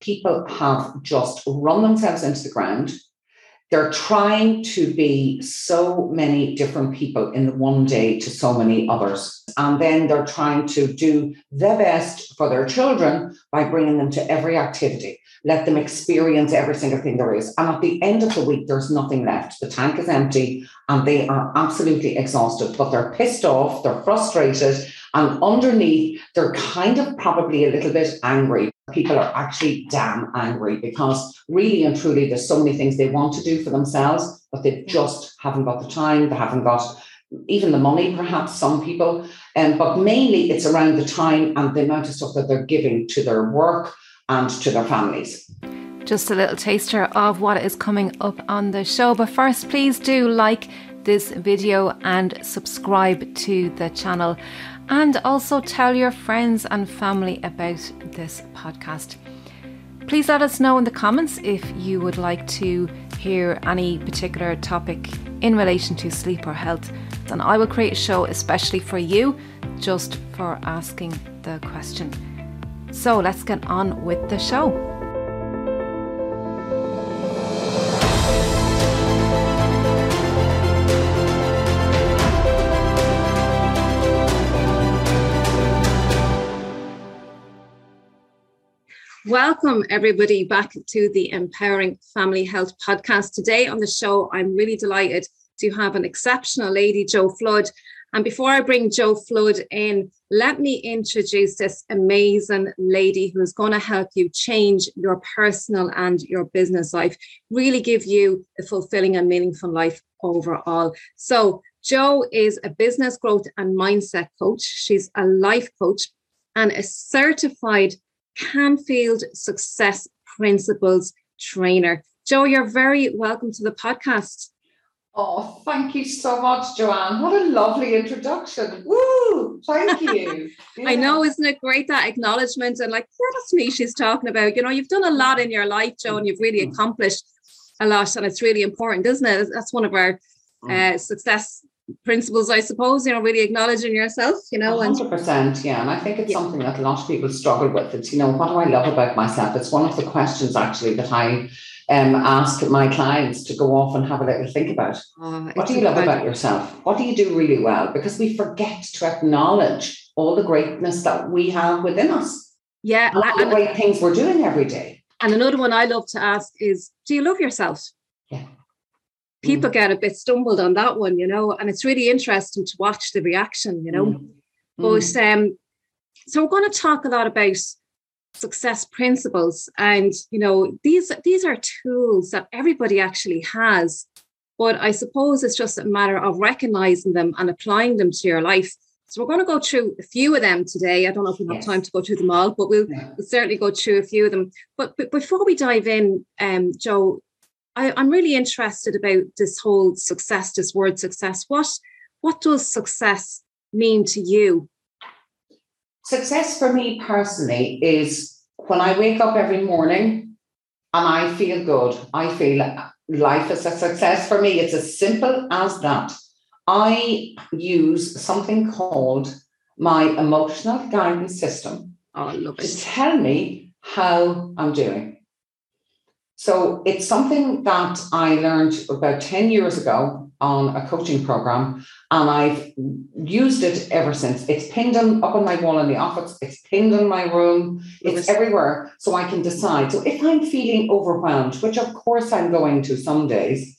people have just run themselves into the ground they're trying to be so many different people in one day to so many others. And then they're trying to do the best for their children by bringing them to every activity, let them experience every single thing there is. And at the end of the week, there's nothing left. The tank is empty and they are absolutely exhausted, but they're pissed off, they're frustrated, and underneath, they're kind of probably a little bit angry people are actually damn angry because really and truly there's so many things they want to do for themselves, but they just haven't got the time, they haven't got even the money, perhaps some people. Um, but mainly it's around the time and the amount of stuff that they're giving to their work and to their families. Just a little taster of what is coming up on the show. But first, please do like this video and subscribe to the channel and also tell your friends and family about this podcast. Please let us know in the comments if you would like to hear any particular topic in relation to sleep or health. Then I will create a show especially for you, just for asking the question. So let's get on with the show. Welcome, everybody, back to the Empowering Family Health podcast. Today on the show, I'm really delighted to have an exceptional lady, Jo Flood. And before I bring Jo Flood in, let me introduce this amazing lady who's going to help you change your personal and your business life, really give you a fulfilling and meaningful life overall. So, Jo is a business growth and mindset coach. She's a life coach and a certified Canfield Success Principles Trainer. Jo, you're very welcome to the podcast. Oh, thank you so much, Joanne. What a lovely introduction. Woo! Thank you. Yeah. I know, isn't it great that acknowledgement and like, yeah, that's me she's talking about. You know, you've done a lot in your life, Jo, and you've really mm. accomplished a lot, and it's really important, isn't it? That's one of our mm. uh, success principles, I suppose, you know, really acknowledging yourself, you know. 100%, and, yeah. And I think it's yeah. something that a lot of people struggle with. It's, you know, what do I love about myself? It's one of the questions actually that I um, ask my clients to go off and have a little think about. Oh, what do you love about, about yourself? What do you do really well? Because we forget to acknowledge all the greatness that we have within us. Yeah. And the great things we're doing every day. And another one I love to ask is, do you love yourself? Yeah people mm. get a bit stumbled on that one, you know, and it's really interesting to watch the reaction, you know. Mm. But mm. um, so we're going to talk a lot about success principles, and you know, these these are tools that everybody actually has, but I suppose it's just a matter of recognizing them and applying them to your life. So we're going to go through a few of them today. I don't know if we have yes. time to go through them all, but we'll, yeah. we'll, certainly go through a few of them. But, but before we dive in, um, Jo, I, I'm really interested about this whole success, this word success. What what does success mean to you? Success for me personally is when I wake up every morning and I feel good. I feel life is a success for me. It's as simple as that. I use something called my emotional guidance system oh, to tell me how I'm doing. So it's something that I learned about 10 years ago on a coaching program, and I've used it ever since. It's pinned on, up on my wall in the office, it's pinned in my room, it's everywhere, so I can decide. So if I'm feeling overwhelmed, which of course I'm going to some days,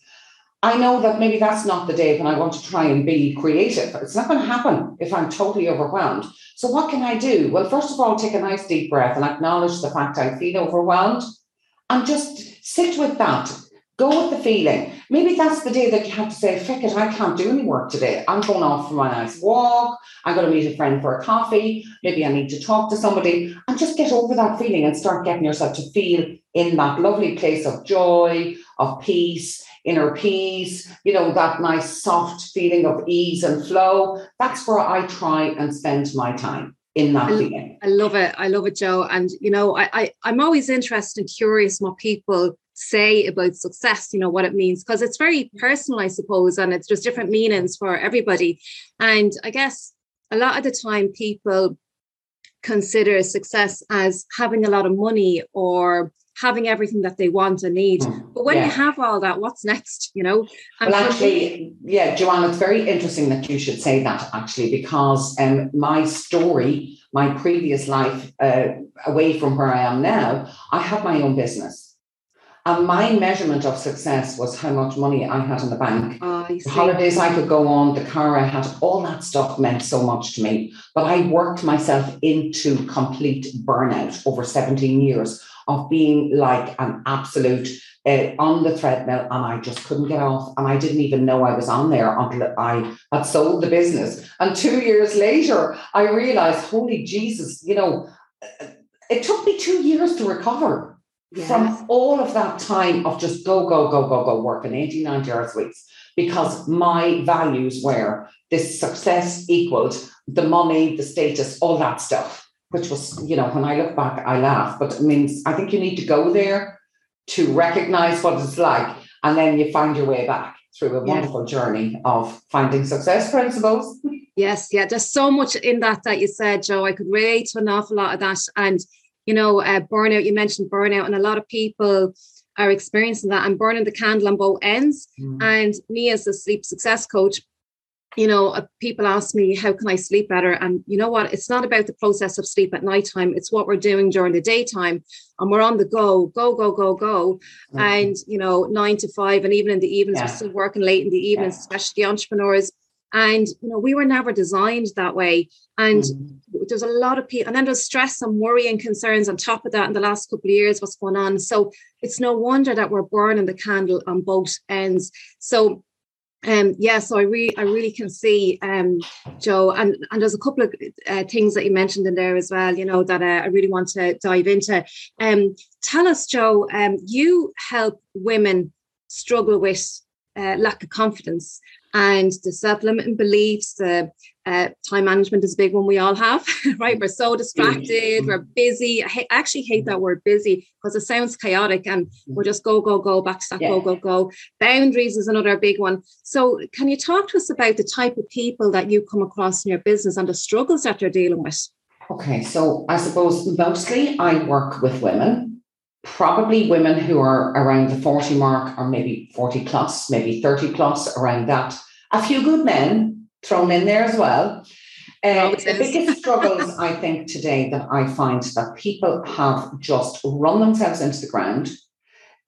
I know that maybe that's not the day when I want to try and be creative. It's not going to happen if I'm totally overwhelmed. So, what can I do? Well, first of all, take a nice deep breath and acknowledge the fact I feel overwhelmed and just sit with that. Go with the feeling. Maybe that's the day that you have to say, "Fuck it, I can't do any work today. I'm going off for my nice walk. I'm going to meet a friend for a coffee. Maybe I need to talk to somebody and just get over that feeling and start getting yourself to feel in that lovely place of joy, of peace, inner peace, you know, that nice soft feeling of ease and flow. That's where I try and spend my time in that I, feeling. I love it. I love it, Jo. And you know, I, I I'm always interested and curious what people say about success, you know, what it means, because it's very personal, I suppose, and it's just different meanings for everybody. And I guess a lot of the time people consider success as having a lot of money or having everything that they want and need. Mm, but when yeah. you have all that, what's next? You know? And well, actually, yeah, Joanne, it's very interesting that you should say that actually, because um, my story, my previous life uh, away from where I am now, I had my own business. And my measurement of success was how much money I had in the bank. Oh, the holidays I could go on, the car I had, all that stuff meant so much to me. But I worked myself into complete burnout over 17 years of being like an absolute uh, on the treadmill and I just couldn't get off. And I didn't even know I was on there until I had sold the business. And two years later, I realized, holy Jesus, you know, it took me two years to recover yes. from all of that time of just go, go, go, go, go, working 80, 90 hours weeks because my values were this success equaled the money, the status, all that stuff which was, you know, when I look back, I laugh. But it means I think you need to go there to recognize what it's like, and then you find your way back through a wonderful journey of finding success principles. Yes, yeah, there's so much in that that you said, Jo. I could relate to an awful lot of that. And, you know, uh, burnout, you mentioned burnout, and a lot of people are experiencing that and burning the candle on both ends. Mm. And me as a sleep success coach, you know, uh, people ask me, how can I sleep better? And you know what? It's not about the process of sleep at nighttime. It's what we're doing during the daytime. And we're on the go, go, go, go, go. Mm-hmm. And, you know, nine to five, and even in the evenings, yeah. we're still working late in the evenings, yeah. especially entrepreneurs. And, you know, we were never designed that way. And mm-hmm. there's a lot of people, and then there's stress and worry and concerns on top of that in the last couple of years, what's going on. So it's no wonder that we're burning the candle on both ends. So um, yeah, so I really, I really can see, um, Jo, and and there's a couple of uh, things that you mentioned in there as well. You know that uh, I really want to dive into. Um, tell us, Jo, um, you help women struggle with uh, lack of confidence and the self-limiting beliefs, the uh, time management is a big one we all have, right? We're so distracted, we're busy. I, ha- I, actually hate that word busy because it sounds chaotic and we're just go, go, go, back to that, yeah. go, go, go. Boundaries is another big one. So, can you talk to us about the type of people that you come across in your business and the struggles that they're dealing with? Okay, so I suppose mostly I work with women, probably women who are around the 40 mark or maybe 40 plus, maybe 30 plus, around that. A few good men thrown in there as well. Uh, the biggest struggles I think today that I find that people have just run themselves into the ground.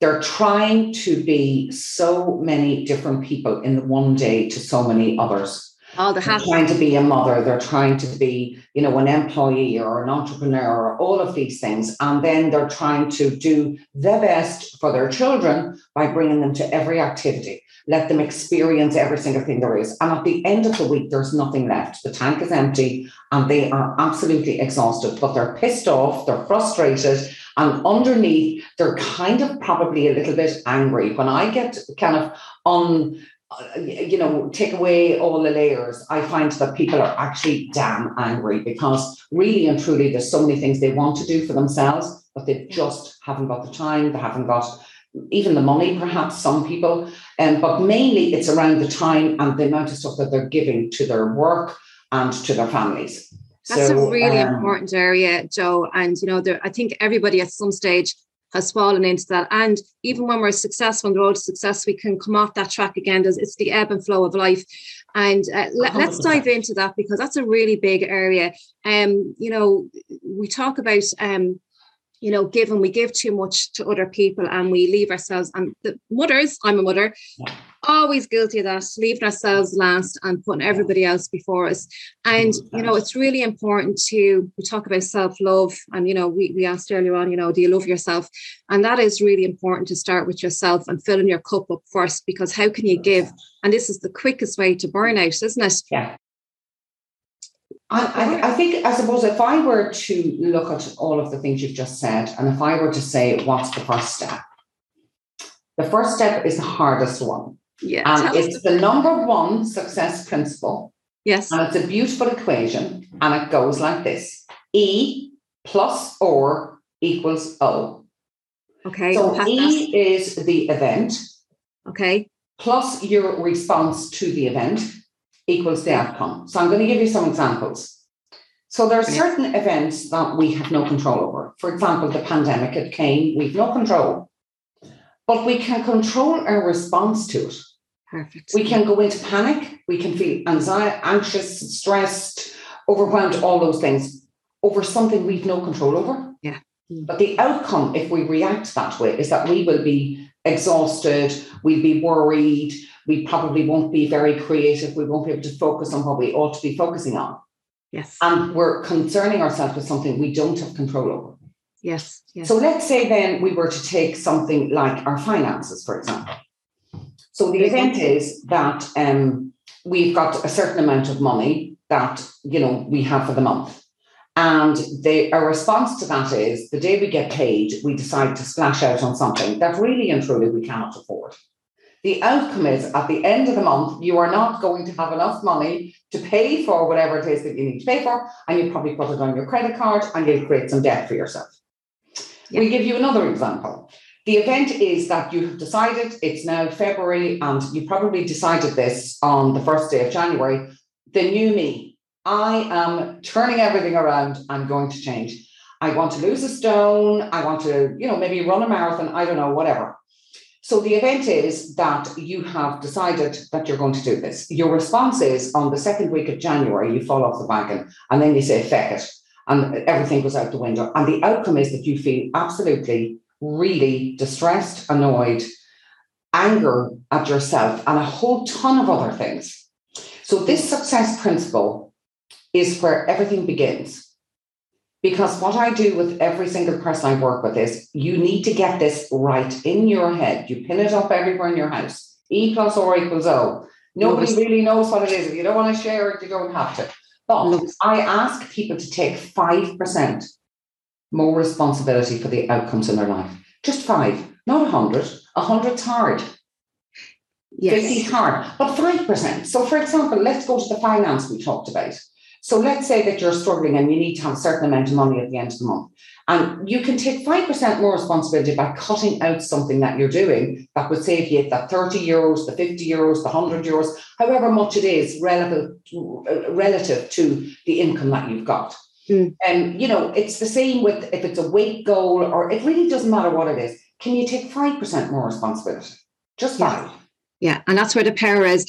They're trying to be so many different people in the one day to so many others. Oh, the they're trying to be a mother, they're trying to be, you know, an employee or an entrepreneur or all of these things. And then they're trying to do the best for their children by bringing them to every activity let them experience every single thing there is. And at the end of the week, there's nothing left. The tank is empty and they are absolutely exhausted, but they're pissed off, they're frustrated, and underneath, they're kind of probably a little bit angry. When I get kind of on, you know, take away all the layers, I find that people are actually damn angry because really and truly, there's so many things they want to do for themselves, but they just haven't got the time, they haven't got even the money, perhaps some people, um, but mainly it's around the time and the amount of stuff that they're giving to their work and to their families. That's so, a really um, important area, Jo. And you know, there, I think everybody at some stage has fallen into that. And even when we're successful the road to success, we can come off that track again. It's the ebb and flow of life. And uh, let, us dive into that because that's a really big area. Um, you know, we talk about um, you know, given we give too much to other people and we leave ourselves and the mothers, I'm a mother, yeah. Always guilty of that, leaving ourselves last and putting everybody else before us. And, you know, it's really important to we talk about self-love. And, you know, we, we asked earlier on, you know, do you love yourself? And that is really important to start with yourself and filling your cup up first, because how can you give? And this is the quickest way to burn out, isn't it? Yeah. I, I, think, I suppose, if I were to look at all of the things you've just said, and if I were to say, what's the first step? The first step is the hardest one. Yeah. And it's the, the number one success principle. Yes. And it's a beautiful equation. And it goes like this E plus R equals O. Okay. So E is the event. Okay. Plus your response to the event equals the outcome. So I'm going to give you some examples. So there are certain events that we have no control over. For example, the pandemic, it came, we've no control. But we can control our response to it. Perfect. We can go into panic, we can feel anxiety, anxious, stressed, overwhelmed, all those things over something we've no control over. Yeah. Hmm. But the outcome, if we react that way, is that we will be exhausted, we'll be worried, we probably won't be very creative, we won't be able to focus on what we ought to be focusing on. Yes. And we're concerning ourselves with something we don't have control over. Yes. Yes. So let's say then we were to take something like our finances, for example. So the event is that um, we've got a certain amount of money that you know we have for the month. And the, our response to that is the day we get paid, we decide to splash out on something that really and truly we cannot afford. The outcome is at the end of the month, you are not going to have enough money to pay for whatever it is that you need to pay for, and you probably put it on your credit card and you'll create some debt for yourself. Yeah. We give you another example. The event is that you have decided it's now February, and you probably decided this on the first day of January. The new me, I am turning everything around. I'm going to change. I want to lose a stone. I want to, you know, maybe run a marathon. I don't know, whatever. So the event is that you have decided that you're going to do this. Your response is on the second week of January, you fall off the wagon and then you say, feck it. And everything goes out the window. And the outcome is that you feel absolutely, really distressed, annoyed, anger at yourself, and a whole ton of other things. So this success principle is where everything begins. Because what I do with every single person I work with is you need to get this right in your head. You pin it up everywhere in your house. E plus R equals O. Nobody really knows what it is. If you don't want to share it, you don't have to. But. I ask people to take 5% more responsibility for the outcomes in their life. Just five, not a hundred. A hundred's hard. Yes. hard, but five percent. So, for example, let's go to the finance we talked about. So, let's say that you're struggling and you need to have a certain amount of money at the end of the month, and you can take five percent more responsibility by cutting out something that you're doing that would save you that thirty euros, the fifty euros, the hundred euros, however much it is relative uh, relative to the income that you've got. Mm. And you know, it's the same with if it's a weight goal or it really doesn't matter what it is. Can you take five percent more responsibility? Just five. Yeah, and that's where the power is.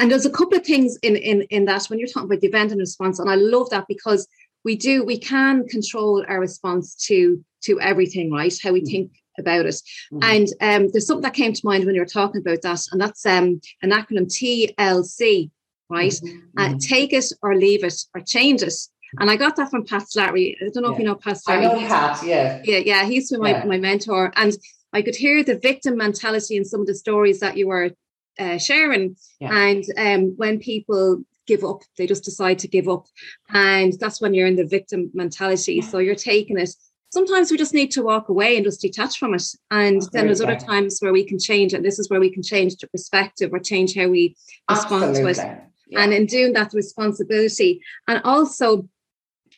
And there's a couple of things in in in that when you're talking about the event and response, and I love that because we do we can control our response to to everything, right? How we Mm. think about it. Mhm. And um, there's something that came to mind when you were talking about that, and that's um, an acronym TLC, right? Mhm. Uh, take it or leave it or change it. And I got that from Pat Slattery. I don't know if you know Pat I Slattery. know He's- Pat, yeah. yeah, yeah, he's been my, Yeah. my mentor. And I could hear the victim mentality in some of the stories that you were uh, sharing. Yeah. And um, when people give up, they just decide to give up. And that's when you're in the victim mentality. So you're taking it. Sometimes we just need to walk away and just detach from it. And then there's other times where we can change it. This is where we can change the perspective or change how we respond to it Yeah. and in doing that the responsibility and also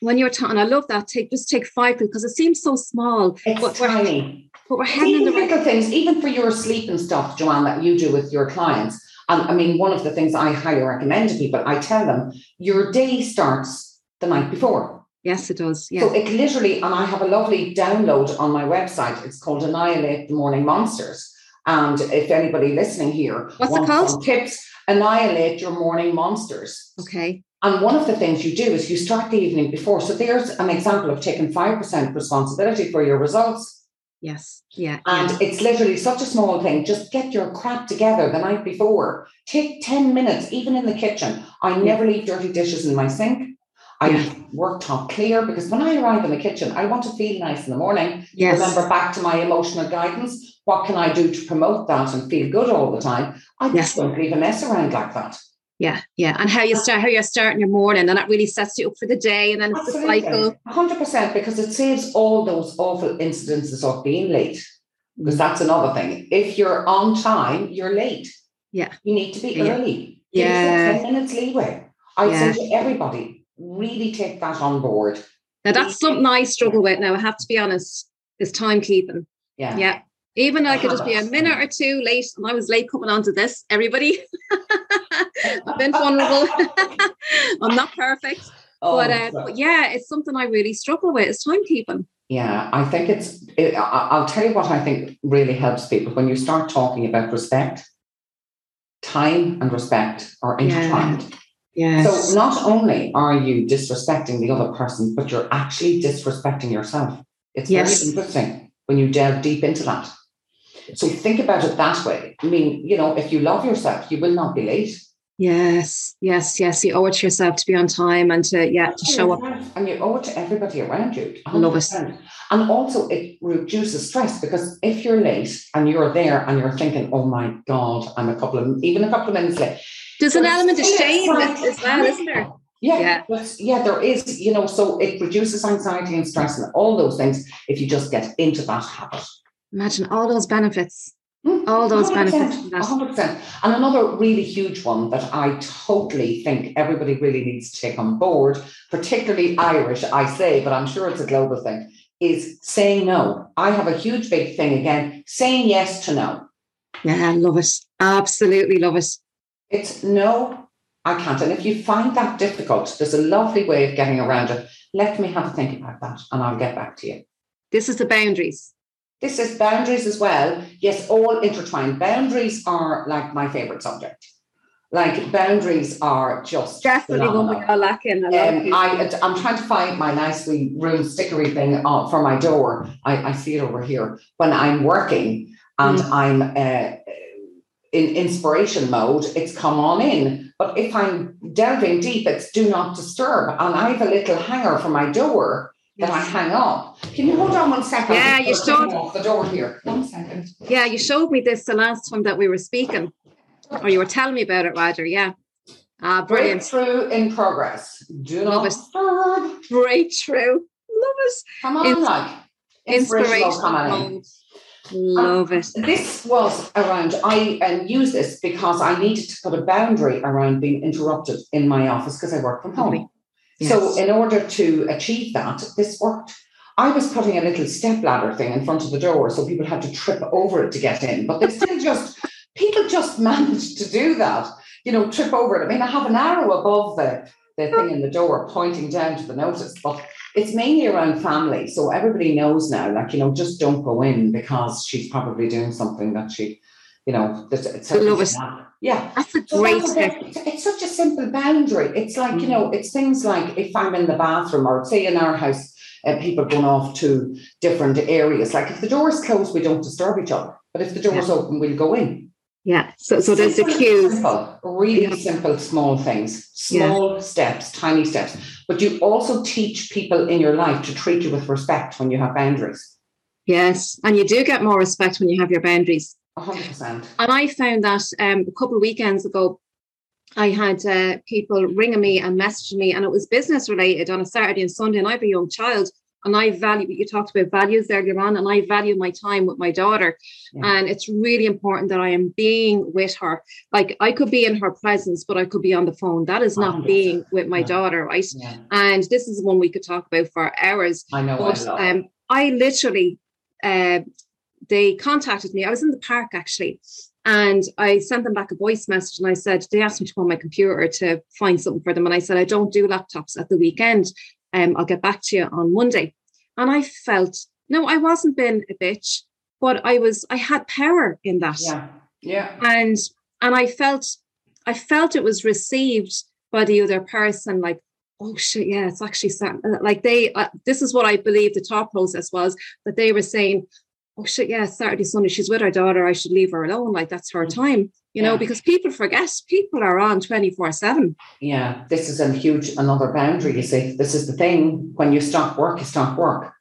when you're talking i love that take just take five because it seems so small it's but we're, tiny. but we're heading in Even the right things, even for your sleep and stuff, Joanne, that you do with your clients. And I mean, one of the things I highly recommend to people, I tell them your day starts the night before. yes it does yeah So it literally, and I have a lovely download on my website. It's called Annihilate the Morning Monsters. And if anybody listening here What's it called? tips, annihilate your morning monsters. okay And one of the things you do is you start the evening before. So there's an example of taking 5% responsibility for your results. yes yeah And yeah. it's literally such a small thing. Just get your crap together the night before. Take 10 minutes, even in the kitchen. I never leave dirty dishes in my sink. I Yeah. work top clear because when I arrive in the kitchen, I want to feel nice in the morning. yes Remember back to my emotional guidance. What can I do to promote that and feel good all the time? I Yes. just don't leave a mess around like that. Yeah yeah and how you start how you're starting your morning and that really sets you up for the day and then it's the cycle Hundred percent, because it saves all those awful incidences of being late. Because mm. that's another thing. If you're on time, you're late. Yeah. You need to be Yeah. early. Yeah. ten minutes leeway. I'd Yeah. say to everybody, really take that on board. now that's something i struggle with now i have to be honest is timekeeping Yeah. yeah even I could just be a minute or two late, and I was late coming onto this. Everybody, I've been vulnerable. I'm not perfect, Oh, but, uh, but yeah, it's something I really struggle with. It's timekeeping. Yeah, I think it's, it, I- I'll tell you what I think really helps people when you start talking about respect, time and respect are Yeah. intertwined. Yes. So not only are you disrespecting the other person, but you're actually disrespecting yourself. It's Yes. very interesting when you delve deep into that. So think about it that way. I mean, you know, if you love yourself, you will not be late. yes, yes, yes. You owe it to yourself to be on time and to yeah to show up. And you owe it to everybody around you. Love. 100%. And also it reduces stress because if you're late and you're there and you're thinking, oh my God, I'm a couple of even a couple of minutes late. There's an element of shame as well, isn't there? Yeah, Yeah. but yeah, there is, you know, so it reduces anxiety and stress and all those things if you just get into that habit. Imagine all those benefits. Hmm, All those 100%, benefits from 100%. And another really huge one that I totally think everybody really needs to take on board, particularly Irish, I say, but I'm sure it's a global thing, is saying no. I have a huge big thing again, saying yes to no. Yeah, love it. Absolutely love it. It's no, I can't. And if you find that difficult, there's a lovely way of getting around it. Let me have a think about that and I'll get back to you. This is the boundaries. This is boundaries as well. Yes, all intertwined. Boundaries are like my favorite subject. Like boundaries are just Definitely one we phenomenal. all lack in. I, um, I I'm trying to find my nice wee room stickery thing uh, for my door. I, I see it over here. When I'm working and Mm. I'm uh, in inspiration mode, it's come on in. But if I'm delving deep, it's do not disturb. And I have a little hanger for my door that I hang up. Can you hold on one second? Yeah, you should. Off the door here. One second. Yeah, you showed me this the last time that we were speaking, or you were telling me about it, Roger. Yeah. Ah, brilliant. Breakthrough in progress. Do not Love it. Breakthrough. Love it. Come on, Ins- like inspirational Inspiration. in. Love it. This was around, I um, use this because I needed to put a boundary around being interrupted in my office because I work from home. So, in order to achieve that, this worked. I was putting a little step ladder thing in front of the door so people had to trip over it to get in, but they still just, people just managed to do that, you know, trip over it. I mean, I have an arrow above the, the thing in the door pointing down to the notice, but it's mainly around family. So everybody knows now, like, you know, just don't go in because she's probably doing something that she, you know, that's it's it. Yeah. That's a So great that's it. It's, such a simple boundary. It's like, you know, it's things like if I'm in the bathroom or say in our house, uh, people going off to different areas. Like if the door is closed, we don't disturb each other. But if the door is open, we'll go in. Yeah. So, so there's the cues. Simple, really Yeah. simple, small things, Yeah. small steps, tiny steps. But you also teach people in your life to treat you with respect when you have boundaries. Yes. And you do get more respect when you have your boundaries. A hundred percent. And I found that um, a couple of weekends ago, I had uh, people ringing me and messaging me, and it was business related on a Saturday and Sunday. And I have a young child, and I value, you talked about values earlier on, and I value my time with my daughter. Yeah. And it's really important that I am being with her. Like I could be in her presence, but I could be on the phone. That is not 100%. being with my daughter, right? Yeah, And this is one we could talk about for hours. I know. But I um, I literally, uh, they contacted me. I was in the park actually, and I sent them back a voice message. And I said they asked me to go on my computer to find something for them, and I said I don't do laptops at the weekend. Um, I'll get back to you on Monday. And I felt no, I wasn't being a bitch, but I was. I had power in that, yeah, yeah. and and I felt, I felt it was received by the other person like oh shit, yeah, it's actually Sam. Like they, uh, this is what I believe the thought process was that they were saying, oh shit, yeah, Saturday, Sunday, she's with her daughter, I should leave her alone. Like that's her mm. time, you know, Yeah. because people forget people are on 24 7. Yeah, this is a huge another boundary. You see, this is the thing. When you stop work, you stop work.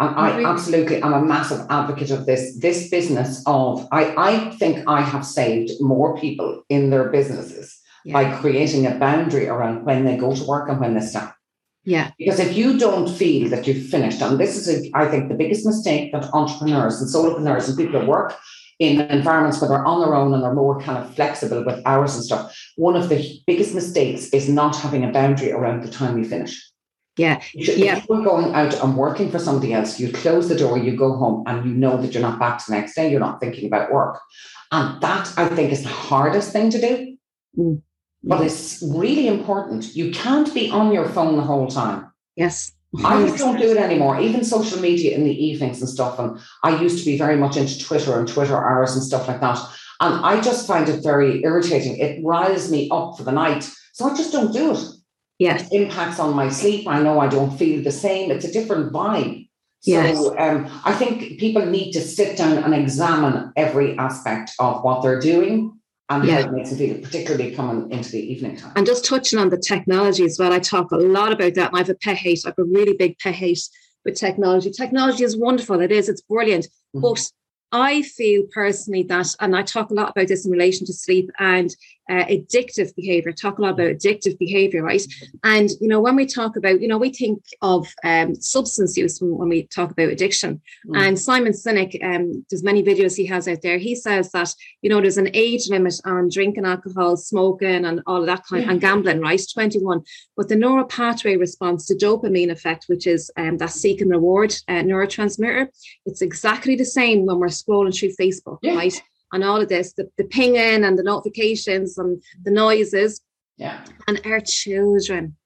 And I absolutely am a massive advocate of this. This business of I, I think I have saved more people in their businesses by creating a boundary around when they go to work and when they stop. Yeah. Because if you don't feel that you've finished, and this is, a, I think, the biggest mistake that entrepreneurs and solopreneurs and people that work in environments where they're on their own and they're more kind of flexible with hours and stuff, one of the biggest mistakes is not having a boundary around the time you finish. Yeah. You should, Yeah. If you're going out and working for somebody else, you close the door, you go home, and you know that you're not back the next day, you're not thinking about work. And that, I think, is the hardest thing to do. Mm. But it's really important. You can't be on your phone the whole time. Yes. I just don't do it anymore. Even social media in the evenings and stuff. And I used to be very much into Twitter and Twitter hours and stuff like that. And I just find it very irritating. It riles me up for the night. So I just don't do it. Yes. It impacts on my sleep. I know I don't feel the same. It's a different vibe. So Yes. um, I think people need to sit down and examine every aspect of what they're doing and Yeah. how it makes them feel, particularly coming into the evening time. And just touching on the technology as well, I talk a lot about that. And I have a pet hate. I have a really big pet hate with technology. Technology is wonderful. It is. It's brilliant. Mhm. But I feel personally that, and I talk a lot about this in relation to sleep and uh, addictive behavior. Talk a lot about addictive behavior, right? And you know, when we talk about, you know, we think of um, substance use when, when we talk about addiction. Mm. And Simon Sinek, um, there's many videos he has out there. He says that you know there's an age limit on drinking alcohol, smoking, and all of that kind, and gambling, right? 21. But the neural pathway response to dopamine effect, which is um, that seek and reward uh, neurotransmitter, it's exactly the same when we're scrolling through Facebook, Yeah. right? And all of this, the, the pinging and the notifications and the noises, yeah. and our children.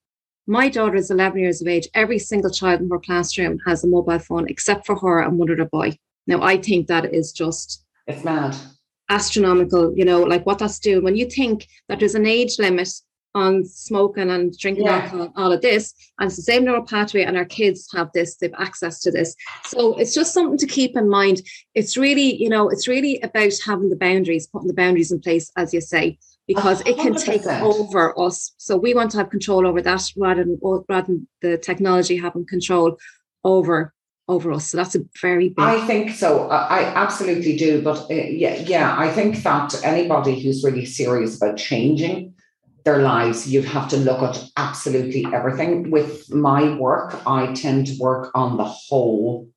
My daughter is 11 years of age. Every single child in her classroom has a mobile phone except for her and one other boy. Now, I think that is just It's mad. astronomical, you know, like what that's doing. When you think that there's an age limit on smoking and drinking Yeah. alcohol, all of this, and it's the same neural pathway, and our kids have this, they've access to this. So it's just something to keep in mind. It's really, you know, it's really about having the boundaries, putting the boundaries in place, as you say, because it can take over us. So we want to have control over that rather than rather than the technology having control over over us. So that's a very big I think so. I I absolutely do. But uh, yeah, yeah, I think that anybody who's really serious about changing their lives, you'd have to look at absolutely everything. With my work, I tend to work on the whole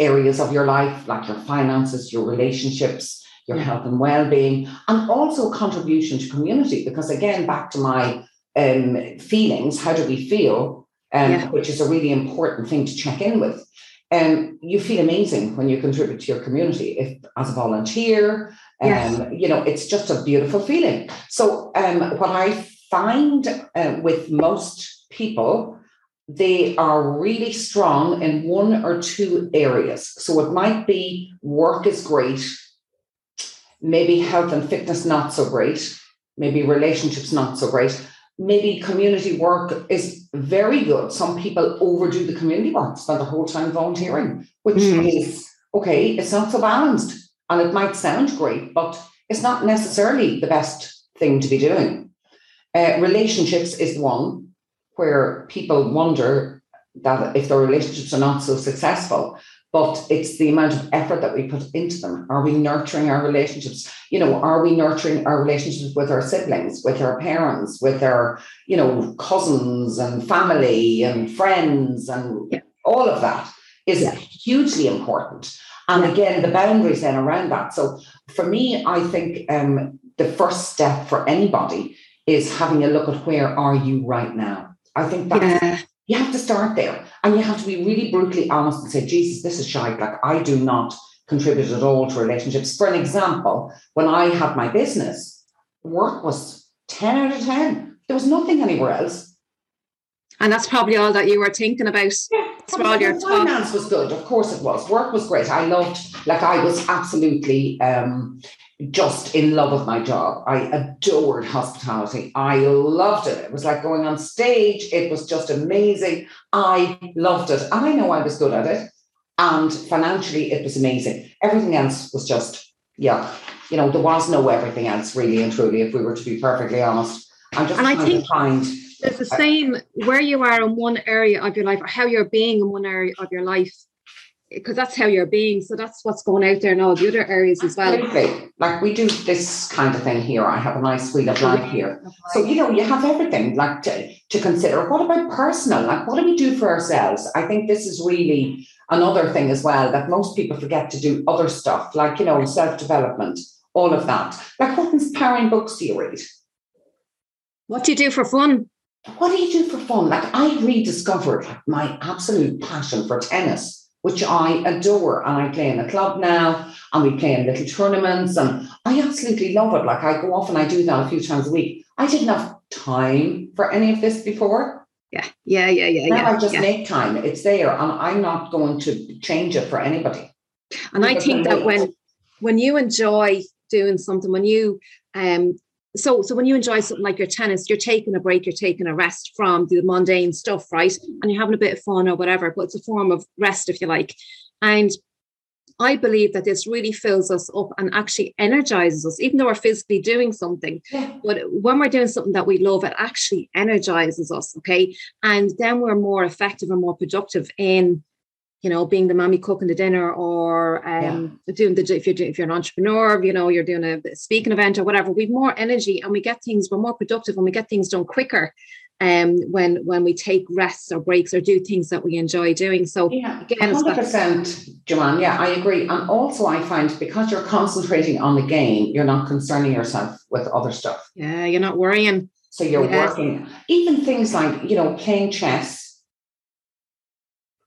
areas of your life, like your finances, your relationships, your health and well-being, and also contribution to community. Because again, back to my um, feelings, how do we feel? Um, Yeah. Which is a really important thing to check in with. Um, you feel amazing when you contribute to your community if as a volunteer. Um, Yes. you know, it's just a beautiful feeling. So um, what I find uh, with most people, they are really strong in one or two areas. So it might be work is great, maybe health and fitness not so great, maybe relationships not so great, maybe community work is very good. Some people overdo the community work, spend the whole time volunteering, which Mm. is okay, it's not so balanced. And it might sound great, but it's not necessarily the best thing to be doing. Uh, relationships is one where people wonder that if their relationships are not so successful, but it's the amount of effort that we put into them. Are we nurturing our relationships? You know, are we nurturing our relationships with our siblings, with our parents, with our, you know, cousins and family and friends and Yeah. all of that is Yeah. hugely important. And Yeah. again, the boundaries then around that. So for me, I think um, the first step for anybody is having a look at where are you right now. I think that's yeah. you have to start there and you have to be really brutally honest and say, Jesus, this is shite. Like I do not contribute at all to relationships. For an example, when I had my business, work was 10 out of 10. There was nothing anywhere else. And that's probably all that you were thinking about. It's all your finance was good. Of course it was. Work was great. I loved, like I was absolutely um, just in love with my job. I adored hospitality. I loved it. It was like going on stage. It was just amazing. I loved it. And I know I was good at it. And financially, it was amazing. Everything else was just, yeah, you know, there was no everything else really and truly, if we were to be perfectly honest. I'm just And I trying to think- find It's the same where you are in one area of your life or how you're being in one area of your life. Because that's how you're being. So that's what's going out there in all the other areas as well. Absolutely. Like we do this kind of thing here. I have a nice wheel of life here. So, you know, you have everything like to, to consider. What about personal? Like, what do we do for ourselves? I think this is really another thing as well that most people forget to do other stuff, like, you know, self development, all of that. Like, what inspiring books do you read? What do you do for fun? What do you do for fun? Like, I rediscovered my absolute passion for tennis, which I adore. And I play in a club now, and we play in little tournaments, and I absolutely love it. Like, I go off and I do that a few times a week. I didn't have time for any of this before. Yeah, yeah, yeah, yeah. Now yeah, I just yeah. make time. It's there, and I'm not going to change it for anybody. And I think that when when you enjoy doing something, when you um so so when you enjoy something like your tennis, you're taking a break, you're taking a rest from the mundane stuff, right? And you're having a bit of fun or whatever, but it's a form of rest, if you like. And I believe that this really fills us up and actually energizes us, even though we're physically doing something. Yeah. But when we're doing something that we love, it actually energizes us. Okay. And then we're more effective and more productive in, you know, being the mommy cooking the dinner or um, doing the, if you're, if you're an entrepreneur, you know, you're doing a speaking event or whatever, we've more energy and we get things, we're more productive and we get things done quicker. Um, when when we take rests or breaks or do things that we enjoy doing. So Yeah, Again, 100%, Joanne. Yeah, I agree. And also, I find because you're concentrating on the game, you're not concerning yourself with other stuff. yeah, you're not worrying. So you're Yeah. working, even things like you know playing chess,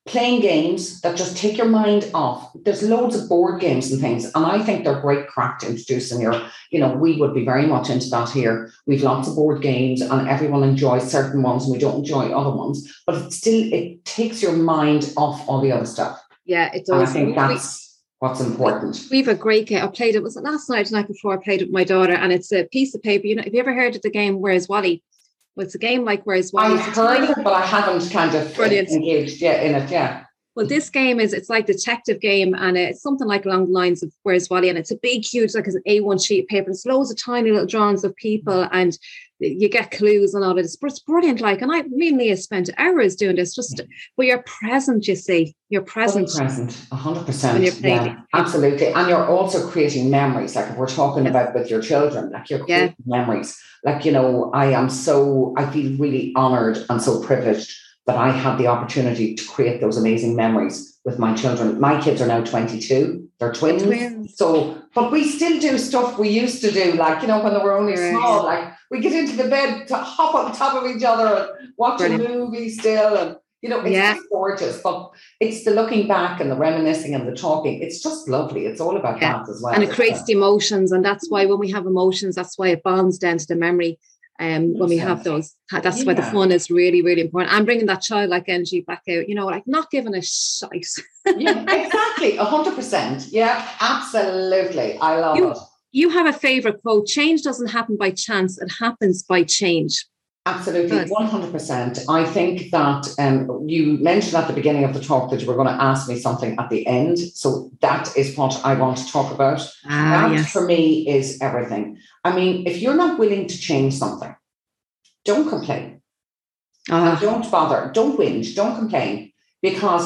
playing games that just take your mind off. There's loads of board games and things, and I think they're great crack to introduce in your. You know, we would be very much into that here. We've lots of board games, and everyone enjoys certain ones, and we don't enjoy other ones. But it still, it takes your mind off all the other stuff. Yeah, it And I does. think that's what's important. we have a great game. I played it. Was it last night? The night before I played it with my daughter, and it's a piece of paper. You know, have you ever heard of the game Where's Wally? Well, it's a game like Where's Wally. I've heard it, but I haven't kind of Brilliant. engaged yet in it. Yeah. Well, this game is it's like detective game, and it's something like along the lines of Where's Wally, and it's a big, huge, like an A1 sheet of paper. It's loads of tiny little drawings of people, and you get clues and all of this. But it's brilliant. Like, and I me and Leah spent hours doing this. Just, but you're present. You see, you're present. Fully present, hundred percent. When you're playing Yeah, absolutely. And you're also creating memories, like if we're talking Yes. about with your children, like you're Yeah. creating memories. Like, you know, I am so I feel really honored and so privileged that I had the opportunity to create those amazing memories with my children. My kids are now 22, they're twins. Twins. So, but we still do stuff we used to do, like, you know, when they were only Right. small, like we get into the bed to hop on top of each other and watch Brilliant. a movie still. And, you know, it's Yeah. just gorgeous. But it's the looking back and the reminiscing and the talking. It's just lovely. It's all about Yeah. that as well. and it creates uh, the emotions and that's why when we have emotions that's why it bonds down to the memory um when we have those that's why the fun is really really important i'm bringing that childlike energy back out you know like not giving a shite yeah, exactly. A hundred percent. Yeah, absolutely. I love You- it. you have a favorite quote change doesn't happen by chance it happens by change Absolutely, Good. one hundred percent. I think that um, you mentioned at the beginning of the talk that you were going to ask me something at the end, so that is what I want to talk about. ah that yes for me is everything. I mean, if you're not willing to change something, don't complain. Ah, Don't bother. Don't whinge. Don't complain because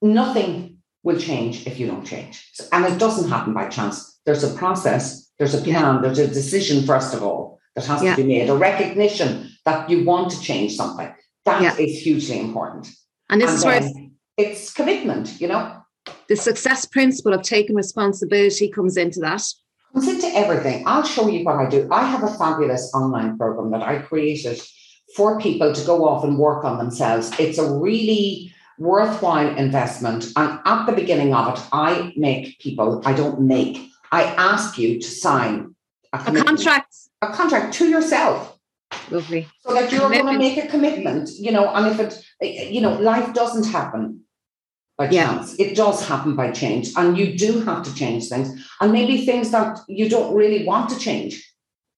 nothing will change if you don't change. So- And it doesn't happen by chance. There's a process, there's a Yeah. plan, there's a decision, first of all, that has Yeah. to be made, a recognition that you want to change something. That is Yeah. hugely important. and this And is where it's commitment, you know, the success principle of taking responsibility comes into that comes into everything. I'll show you what I do. I have a fabulous online program that I created for people to go off and work on themselves. It's a really worthwhile investment. And at the beginning of it, I make people, I don't make, I ask you to sign a, a contract a contract to yourself lovely so that you're going to make a commitment, you know, and if it, you know, life doesn't happen by Yeah. chance. It does happen by change, and you do have to change things, and maybe things that you don't really want to change.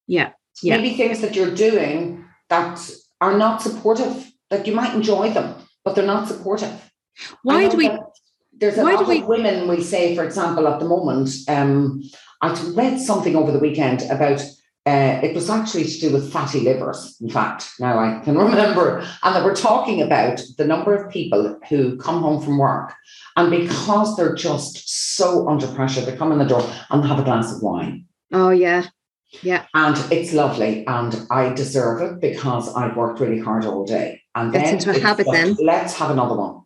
yeah Yeah. Maybe things that you're doing that are not supportive. That you might enjoy them, but they're not supportive. Why do we There's a why lot do we- of women we say, for example, at the moment. Um, I read something over the weekend about. Uh, it was actually to do with fatty livers. In fact, now I can remember, and they were talking about the number of people who come home from work, and because they're just so under pressure, they come in the door and have a glass of wine. oh yeah Yeah. And it's lovely, and I deserve it because I've worked really hard all day. And then into a habit just, then. Let's have another one.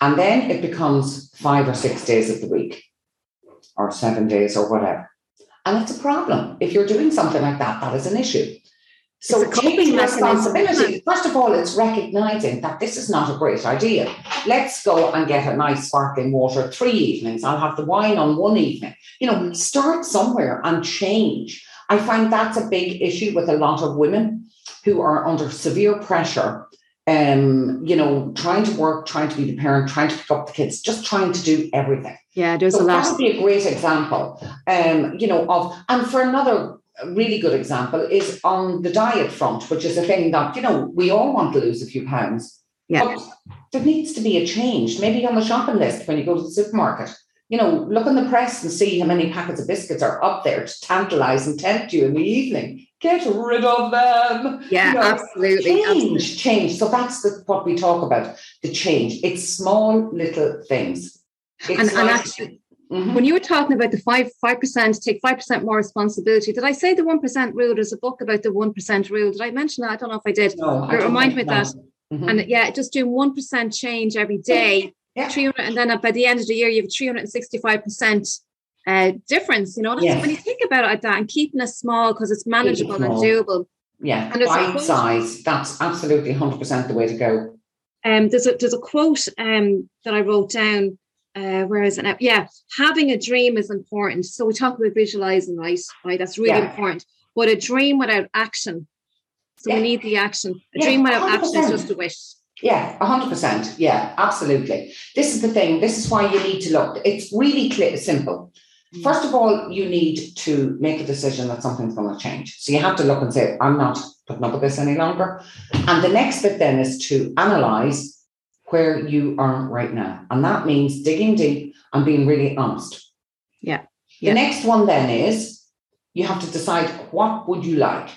And then it becomes five or six days of the week, or seven days, or whatever. And it's a problem. If you're doing something like that, that is an issue. So taking responsibility, first of all, it's recognizing that this is not a great idea. Let's go and get a nice sparkling water three evenings. I'll have the wine on one evening. You know, start somewhere and change. I find that's a big issue with a lot of women who are under severe pressure. Um, you know, trying to work, trying to be the parent, trying to pick up the kids, just trying to do everything. Yeah, there's so a lot. That would be a great example. Um, you know, of and for another really good example is on the diet front, which is a thing that, you know, we all want to lose a few pounds. Yeah. But there needs to be a change, maybe on the shopping list when you go to the supermarket you know, look in the press and see how many packets of biscuits are up there to tantalize and tempt you in the evening. Get rid of them. Yeah, you know, absolutely. Change, absolutely. change. So that's the, what we talk about the change. It's small little things. And, like, and, actually, mm-hmm. when you were talking about the five five percent, take five percent more responsibility. Did I say the one percent rule? There's a book about the one percent rule. Did I mention that? I don't know if I did. No, I remind me of that. Mm-hmm. And yeah, just doing one percent change every day yeah. 300, and then by the end of the year, you have 365% uh, difference. You know, yes. when you think about it like that and keeping it small because it's manageable and doable. Yeah, and bite size. That's absolutely 100% the way to go. Um, there's a there's a quote um, that I wrote down. Uh, where is it now? Yeah, having a dream is important. So we talk about visualizing, right? Right, that's really Yeah. important. But a dream without action. So Yeah. we need the action. A Yeah, dream without action is just a wish. Yeah, 100%. Yeah, absolutely. This is the thing. This is why you need to look. It's really clear, simple. First of all, you need to make a decision that something's going to change. So you have to look and say, I'm not putting up with this any longer. And the next bit then is to analyze where you are right now. And that means digging deep and being really honest. Yeah. The next one then is you have to decide what would you like.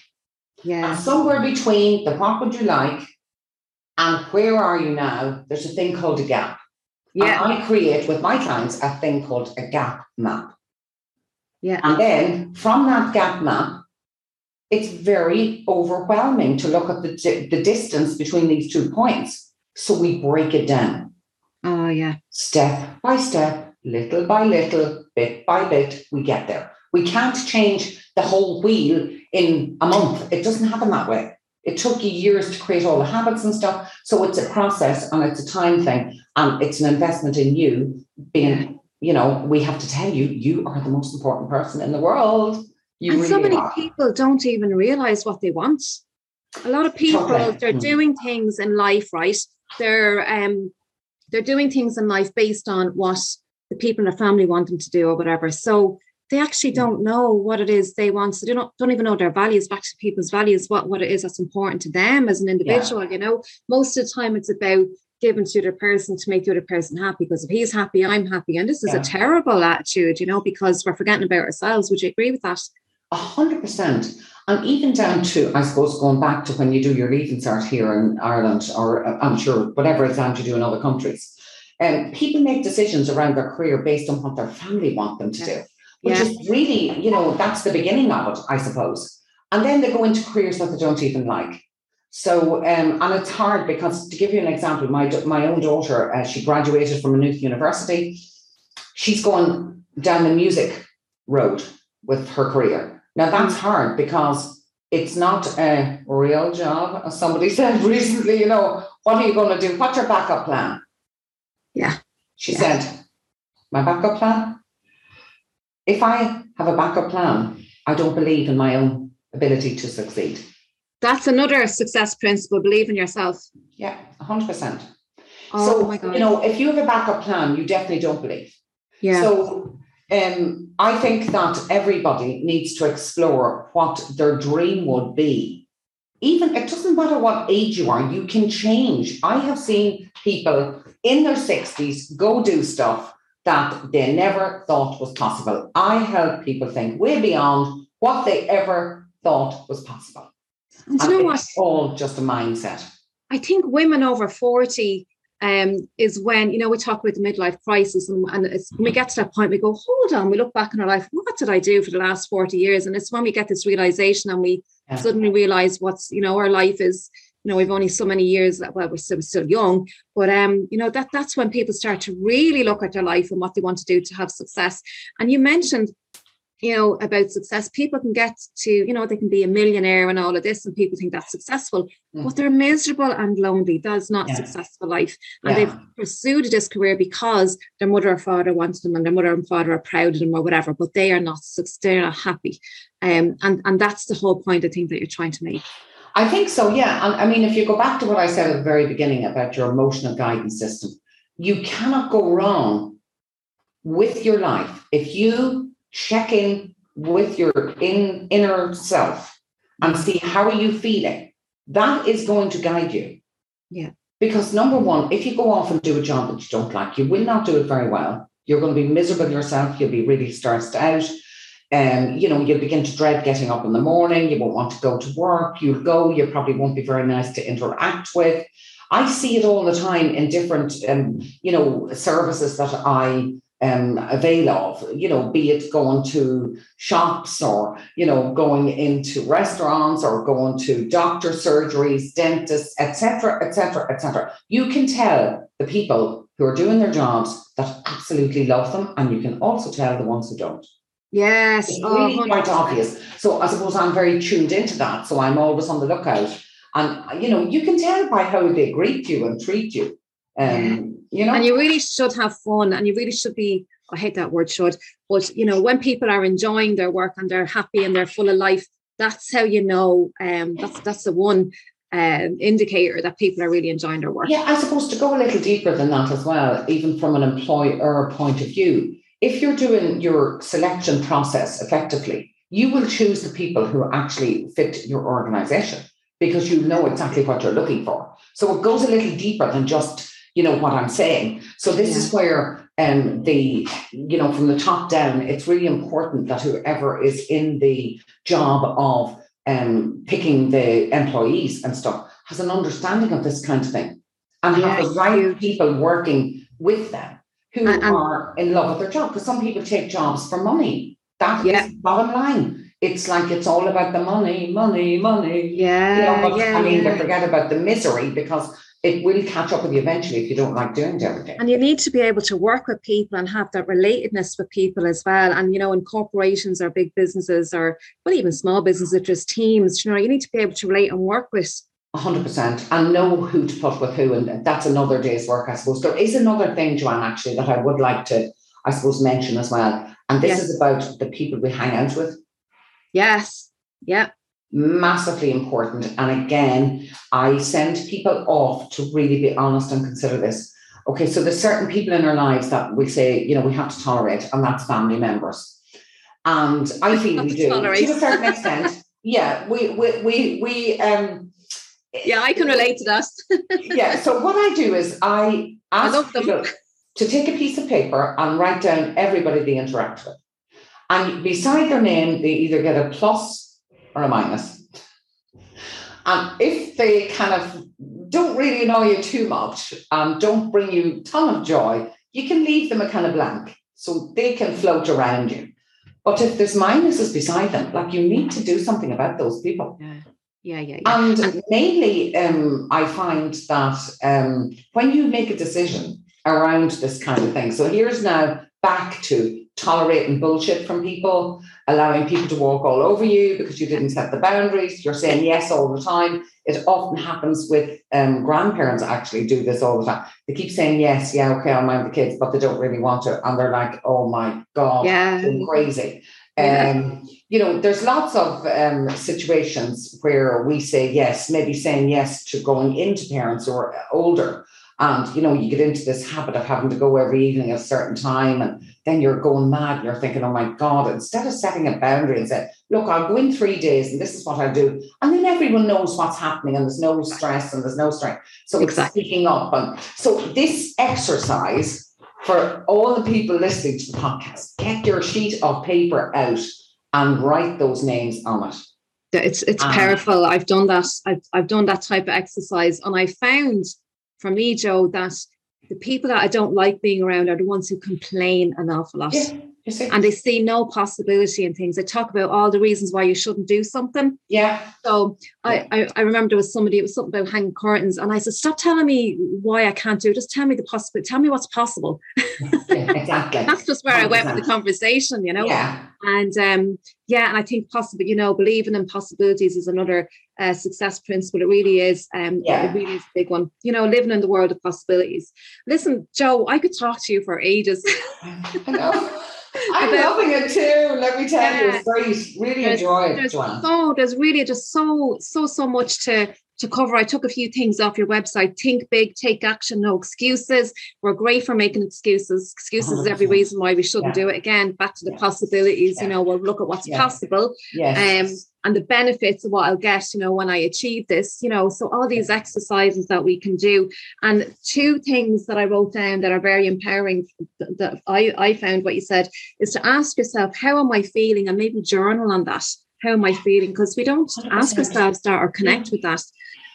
Yeah. And somewhere between the what would you like and where are you now, there's a thing called a gap. Yeah. And I create with my clients a thing called a gap map. Yeah. And then from that gap map, it's very overwhelming to look at the, the distance between these two points. So we break it down Oh yeah. step by step, little by little, bit by bit, we get there. We can't change the whole wheel in a month. It doesn't happen that way. It took you years to create all the habits and stuff. So it's a process and it's a time thing and it's an investment in you being, you know, we have to tell you, you are the most important person in the world. You and really so many are. people don't even realize what they want. A lot of people, they're Mm. doing things in life, right? They're um they're doing things in life based on what the people in their family want them to do or whatever. So they actually don't know what it is they want. So they don't don't even know their values, back to people's values, what, what it is that's important to them as an individual. You know, most of the time it's about giving to the person to make the other person happy. Because if he's happy, I'm happy. And this is Yeah. a terrible attitude, you know, because we're forgetting about ourselves. Would you agree with that? A hundred percent. And even down to, I suppose, going back to when you do your leaving cert here in Ireland, or uh, I'm sure whatever exams you do in other countries, um, people make decisions around their career based on what their family want them to do, which Yeah. is really, you know, that's the beginning of it, I suppose. And then they go into careers that they don't even like. So, um, and it's hard because to give you an example, my my own daughter, uh, she graduated from Maynooth University. She's going down the music road with her career. Now that's hard because it's not a real job, as somebody said recently. You know, what are you going to do? What's your backup plan? Yeah. She Yeah. said, My backup plan? If I have a backup plan, I don't believe in my own ability to succeed. That's another success principle. Believe in yourself. Yeah, 100%. Oh so, my God. you know, if you have a backup plan, you definitely don't believe. yeah. So um, I think that everybody needs to explore what their dream would be. Even it doesn't matter what age you are, you can change. I have seen people in their 60s go do stuff that they never thought was possible. I help people think way beyond what they ever thought was possible. And you know what? it's all just a mindset. I think women over 40 um, is when, you know, we talk about the midlife crisis and, and it's, when we get to that point, we go, hold on, we look back in our life, what did I do for the last 40 years? And it's when we get this realization and we Yeah. suddenly realize what's, you know, our life is, you know, we've only so many years that, well, we're still, still young, but, um, you know, that that's when people start to really look at their life and what they want to do to have success. And you mentioned you know, about success. People can get to, you know, they can be a millionaire and all of this, and people think that's successful, mm. but they're miserable and lonely. That's not yeah. successful life. And yeah. they've pursued this career because their mother or father wants them and their mother and father are proud of them or whatever, but they are not, they're not happy. Um, and, and that's the whole point I think that you're trying to make. I think so, yeah. And I mean, if you go back to what I said at the very beginning about your emotional guidance system, you cannot go wrong with your life if you check in with your in, inner self and see how are you feeling. That is going to guide you. Yeah. Because number one, if you go off and do a job that you don't like, you will not do it very well. You're going to be miserable yourself. You'll be really stressed out. Um, you know, you'll begin to dread getting up in the morning. You won't want to go to work. You'll go. You probably won't be very nice to interact with. I see it all the time in different, um, you know, services that I um, avail of, you know, be it going to shops or, you know, going into restaurants or going to doctor surgeries, dentists, etc., etc., etc. You can tell the people who are doing their jobs that absolutely love them, and you can also tell the ones who don't. Yes, it's really oh, quite obvious. So I suppose I'm very tuned into that. So I'm always on the lookout, and you know you can tell by how they greet you and treat you. Um, you know, and you really should have fun, and you really should be. I hate that word should, but you know when people are enjoying their work and they're happy and they're full of life, that's how you know. Um, that's that's the one um, indicator that people are really enjoying their work. Yeah, I suppose to go a little deeper than that as well, even from an employer point of view, if you're doing your selection process effectively, you will choose the people who actually fit your organization because you know exactly what you're looking for. So it goes a little deeper than just, you know, what I'm saying. So this yeah. is where um the, you know, from the top down, it's really important that whoever is in the job of um picking the employees and stuff has an understanding of this kind of thing and yes, have the right people working with them who and, are in love with their job because some people take jobs for money. That yeah. is bottom line. It's like it's all about the money, money, money. Yeah. You know, yeah I mean, yeah. they forget about the misery because it will catch up with you eventually if you don't like doing it every day. And you need to be able to work with people and have that relatedness with people as well. And you know, in corporations or big businesses or well, even small businesses, just teams, you know, you need to be able to relate and work with 100% and know who to put with who. And that's another day's work, I suppose. There is another thing, Joanne, actually, that I would like to, I suppose, mention as well. And this yes. is about the people we hang out with. Yes. Yeah. Massively important. And again, I send people off to really be honest and consider this. Okay, so there's certain people in our lives that we say, you know, we have to tolerate, and that's family members. And I feel we do tolerate. to a certain extent. Yeah, we we we we um yeah, I can relate to that. yeah. So what I do is I ask I people to take a piece of paper and write down everybody they interact with. And beside their name, they either get a plus or a minus. And if they kind of don't really annoy you too much and don't bring you a ton of joy, you can leave them a kind of blank so they can float around you. But if there's minuses beside them, like you need to do something about those people. Yeah yeah, yeah, yeah. And mainly, um, I find that um, when you make a decision around this kind of thing, so here's now back to tolerating bullshit from people, allowing people to walk all over you because you didn't set the boundaries. You're saying yes all the time. It often happens with um, grandparents actually do this all the time. They keep saying yes, yeah, okay, I'll mind the kids, but they don't really want to. And they're like, oh my God, yeah. crazy. Um, you know, there's lots of um, situations where we say yes, maybe saying yes to going into parents or older. And, you know, you get into this habit of having to go every evening at a certain time, and then you're going mad and you're thinking, oh my God, instead of setting a boundary and say, look, I'll go in three days and this is what I'll do. And then everyone knows what's happening and there's no stress and there's no strain. So exactly. it's speaking up. And so this exercise for all the people listening to the podcast, get your sheet of paper out and write those names on it. It's it's powerful. I've done that. I've, I've done that type of exercise, and I found for me, Jo, that the people that I don't like being around are the ones who complain an awful lot. Yeah, and they see no possibility in things. They talk about all the reasons why you shouldn't do something. Yeah. So I, I, I remember there was somebody, it was something about hanging curtains. And I said, stop telling me why I can't do it. Just tell me the possibility. Tell me what's possible. Yeah, exactly. That's just where I went with the conversation, you know? Yeah. And um, yeah, and I think possible, you know, believing in possibilities is another uh, success principle. It really is. Um, Yeah. It really is a big one. You know, living in the world of possibilities. Listen, Jo, I could talk to you for ages. I know. I'm About- loving it too. Let me tell you, it's great. Really There's- enjoy it, there's Joanne. so there's really just so so so much to to cover. I took a few things off your website. Think big, take action, no excuses. We're great for making excuses. Excuses is every reason why we shouldn't Yeah. do it. Again, back to the Yeah. possibilities. Yeah. You know, we'll look at what's possible Yes. um, and the benefits of what I'll get, you know, when I achieve this, you know. So all these exercises that we can do, and two things that I wrote down that are very empowering that I, I found what you said is to ask yourself, how am I feeling, and maybe journal on that. How am I feeling? Because we don't ask 100%. ourselves that or connect with that.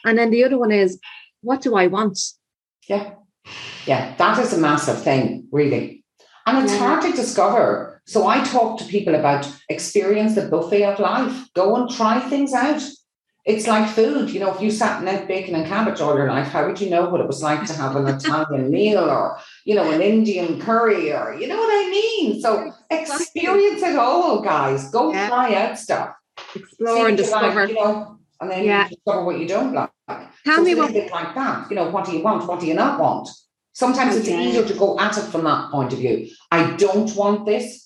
And then the other one is, what do I want? Yeah. Yeah. That is a massive thing, really. And it's Yeah. hard to discover. So I talk to people about experience the buffet of life. Go and try things out. It's like food. You know, if you sat and ate bacon and cabbage all your life, how would you know what it was like to have an Italian meal or, you know, an Indian curry or, you know what I mean? So experience it all, guys. Go Yeah. try out stuff. Explore See and you like, discover. you know, and then Yeah. you discover what you don't like. Tell So me what like that. You know, what do you want? What do you not want? Sometimes it's easier to go at it from that point of view. I don't want this.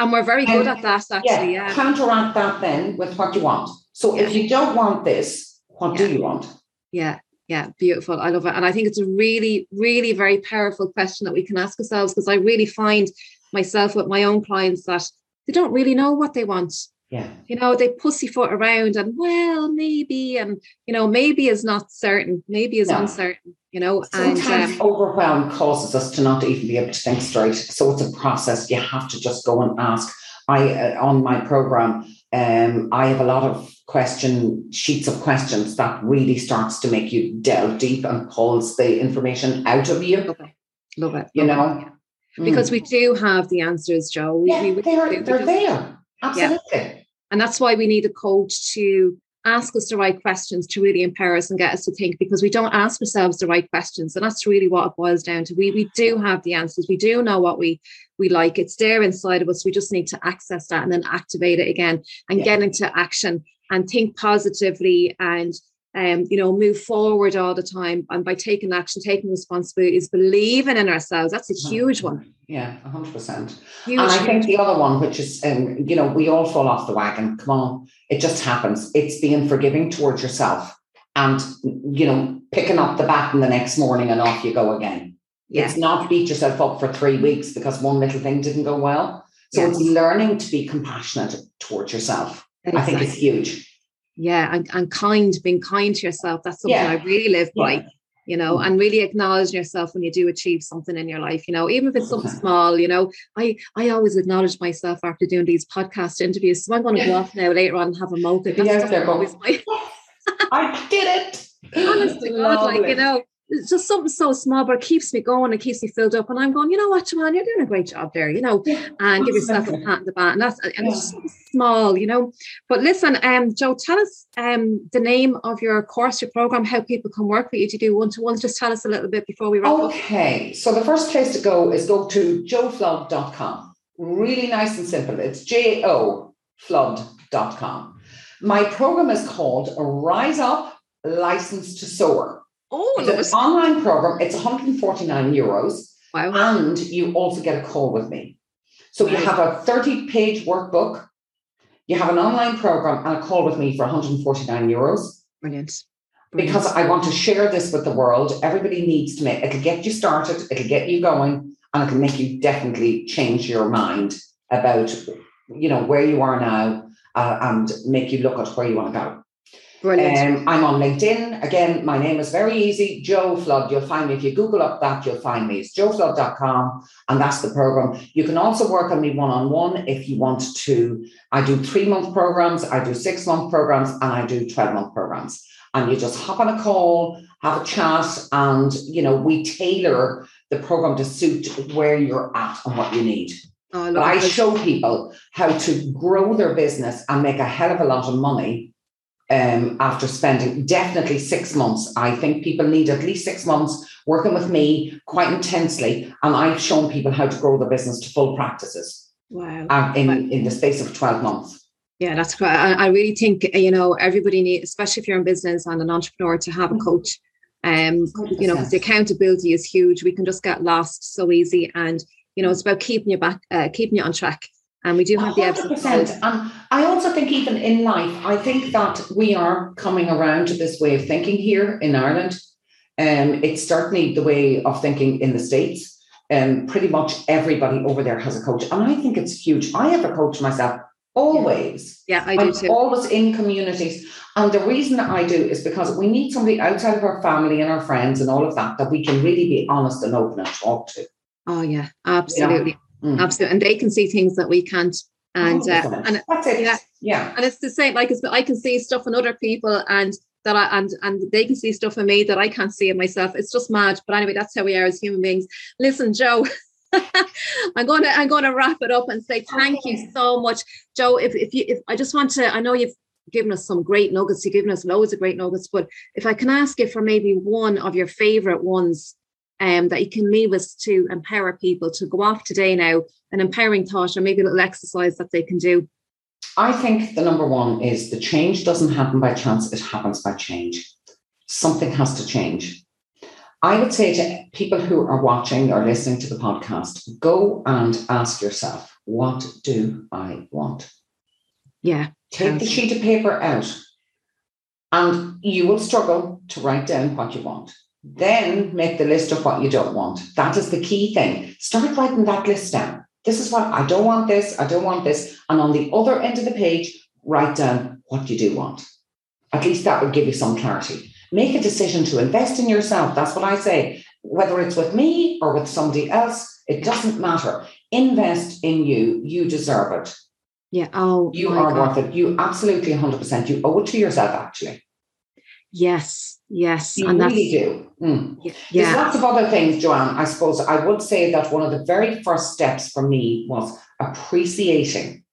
and we're very good And- at that actually, Yeah, yeah. counteract that then with what you want. So if you don't want this, what do you want? Yeah, yeah, beautiful. I love it. And I think it's a really, really very powerful question that we can ask ourselves because I really find myself with my own clients that they don't really know what they want. Yeah, You know, they pussyfoot around and well, maybe, and you know, maybe is not certain, maybe is No. uncertain, you know, and sometimes um, overwhelm causes us to not even be able to think straight. So it's a process. You have to just go and ask. I uh, on my program, um, I have a lot of question sheets of questions that really starts to make you delve deep and pulls the information out of you. love it, love it. You love know? yeah. because we do have the answers, Jo. We, yeah, we, we they're, they're there. Absolutely. And that's why we need a coach to ask us the right questions to really empower us and get us to think because we don't ask ourselves the right questions. And that's really what it boils down to. We we do have the answers. We do know what we we like. It's there inside of us. We just need to access that and then activate it again and Yeah. get into action and think positively and um, you know, move forward all the time. And by taking action, taking responsibilities, believing in ourselves, that's a huge one. Yeah, 100%. Huge, and I think the other one, which is, um, you know, we all fall off the wagon. Come on, it just happens. It's being forgiving towards yourself and, you know, picking up the baton the next morning and off you go again. yeah. It's not beat yourself up for three weeks because one little thing didn't go well. So it's learning to be compassionate towards yourself. I think it's huge. Yeah and, and kind being kind to yourself that's something Yeah. i really live by Yeah. you know Mm. and really acknowledging yourself when you do achieve something in your life you know even if it's something small you know i i always acknowledge myself after doing these podcast interviews so i'm going to go off now later on and have a mocha Yeah, that's just there you go. always my I did it. honest to God, like you know just something so small but it keeps me going it keeps me filled up and i'm going you know what Joanne, you're doing a great job there you know Yeah, and give yourself a pat on the back. And that's and Yeah. it's just small, you know. But listen, um, Jo, tell us um the name of your course, your program, how people can work with you. to do one to ones? Just tell us a little bit before we wrap up. Okay, so the first place to go is go to joflood.com. Really nice and simple. It's J O flood.com. My program is called Rise Up License to Soar. Oh, It's an online program. It's 149 euros, wow. and you also get a call with me. So you have a 30 page workbook, you have an online program, and a call with me for 149 euros Brilliant. because I want to share this with the world. Everybody needs to make it'll get you started, it'll get you going, and it'll make you definitely change your mind about you know where you are now uh, and make you look at where you want to go. Brilliant. Um, I'm on LinkedIn. Again, my name is very easy, Jo Flood. You'll find me if you Google up that, you'll find me. It's joflood.com, and that's the program. You can also work on me one on one if you want to. I do three month programs, I do six month programs, and I do 12 month programs. And you just hop on a call, have a chat, and you know, we tailor the program to suit where you're at and what you need. Oh, but I show people how to grow their business and make a hell of a lot of money um, after spending definitely six months. I think people need at least six months working with me quite intensely. And I've shown people how to grow their business to full practices. Wow. Um, in, in the space of 12 months. Yeah, that's great. I, I really think, you know, everybody needs, especially if you're in business and an entrepreneur, to have a mm-hmm. coach. Um, you know, because the accountability is huge. We can just get lost so easy. And, you know, it's about keeping you back, uh, keeping you on track. And we do have 100%. the ebbs and I also think even in life, I think that we are coming around to this way of thinking here in Ireland. Um, it's certainly the way of thinking in the States. Um, pretty much everybody over there has a coach. And I think it's huge. I have a coach myself always. Yeah, I do I'm too. Always in communities. And the reason that I do is because we need somebody outside of our family and our friends and all of that that we can really be honest and open and talk to. Oh, yeah, absolutely. You know? Mm. Absolutely. And they can see things that we can't. And uh, and that's it. Yeah. yeah. And it's the same, like I can see stuff in other people and that I and and they can see stuff in me that I can't see in myself. It's just mad. But anyway, that's how we are as human beings. Listen, Jo. I'm gonna I'm gonna wrap it up and say thank okay. you so much, Jo. If if you if I just want to, I know you've given us some great nuggets, you've given us loads of great nuggets, but if I can ask you for maybe one of your favorite ones um, that you can leave us to empower people to go off today now, an empowering thought or maybe a little exercise that they can do? I think the number one is the change doesn't happen by chance, it happens by change. Something has to change. I would say to people who are watching or listening to the podcast, go and ask yourself, what do I want? Yeah. Take the sheet of paper out and you will struggle to write down what you want. Then make the list of what you don't want. That is the key thing. Start writing that list down. This is what I don't want this, I don't want this. And on the other end of the page, write down what you do want. At least that would give you some clarity. Make a decision to invest in yourself. That's what I say. Whether it's with me or with somebody else, it doesn't matter. Invest in you. You deserve it. Yeah. Oh, you are God. worth it. You absolutely 100%. You owe it to yourself, actually. Yes, yes. You and really do. Mm. Yeah. There's lots of other things, Joanne. I suppose I would say that one of the very first steps for me was appreciating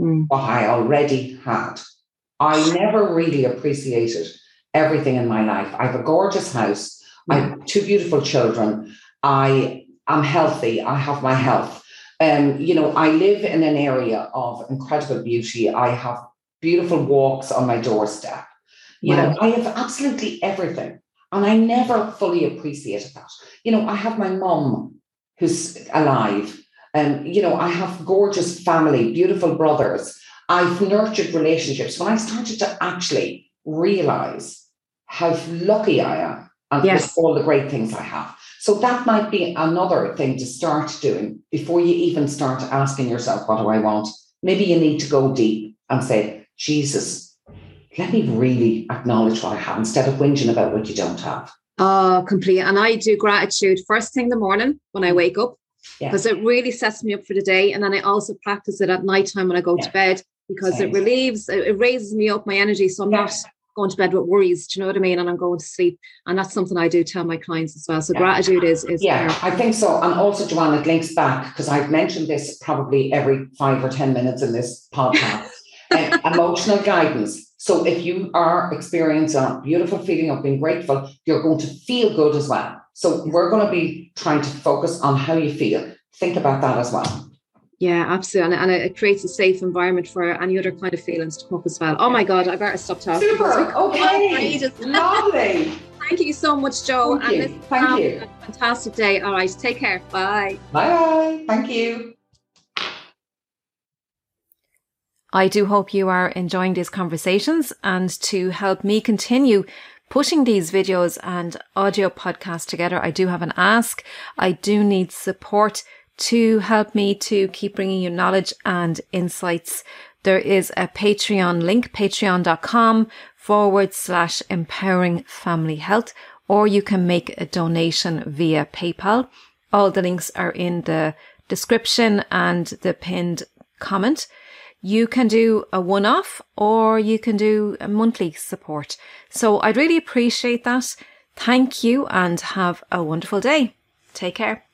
mm. what I already had. I never really appreciated everything in my life. I have a gorgeous house. Mm. I have two beautiful children. I am healthy. I have my health. Um, you know, I live in an area of incredible beauty. I have beautiful walks on my doorstep. You wow. know, I have absolutely everything. And I never fully appreciated that. You know, I have my mom who's alive. And, um, you know, I have gorgeous family, beautiful brothers. I've nurtured relationships. When I started to actually realize how lucky I am and yes. all the great things I have. So that might be another thing to start doing before you even start asking yourself, what do I want? Maybe you need to go deep and say, Jesus, let me really acknowledge what I have instead of whinging about what you don't have. Oh, complete. And I do gratitude first thing in the morning when I wake up because yeah. it really sets me up for the day. And then I also practice it at night time when I go yeah. to bed because Same. it relieves, it raises me up my energy. So I'm yeah. not going to bed with worries. Do you know what I mean? And I'm going to sleep. And that's something I do tell my clients as well. So gratitude is is yeah, I think so. And also, Joanne, it links back because I've mentioned this probably every five or ten minutes in this podcast. um, emotional guidance so if you are experiencing a beautiful feeling of being grateful, you're going to feel good as well. So we're going to be trying to focus on how you feel. Think about that as well. Yeah, absolutely. And, it creates a safe environment for any other kind of feelings to come up as well. Oh my God, I better stop talking. Super. Okay. Lovely. Thank you so much, Jo. Thank and you. Thank you. fantastic day. All right. Take care. Bye. Bye. Thank you. I do hope you are enjoying these conversations and to help me continue pushing these videos and audio podcasts together, I do have an ask. I do need support to help me to keep bringing you knowledge and insights. There is a Patreon link, patreon.com forward slash empowering family health, or you can make a donation via PayPal. All the links are in the description and the pinned comment. You can do a one off or you can do a monthly support. So I'd really appreciate that. Thank you and have a wonderful day. Take care.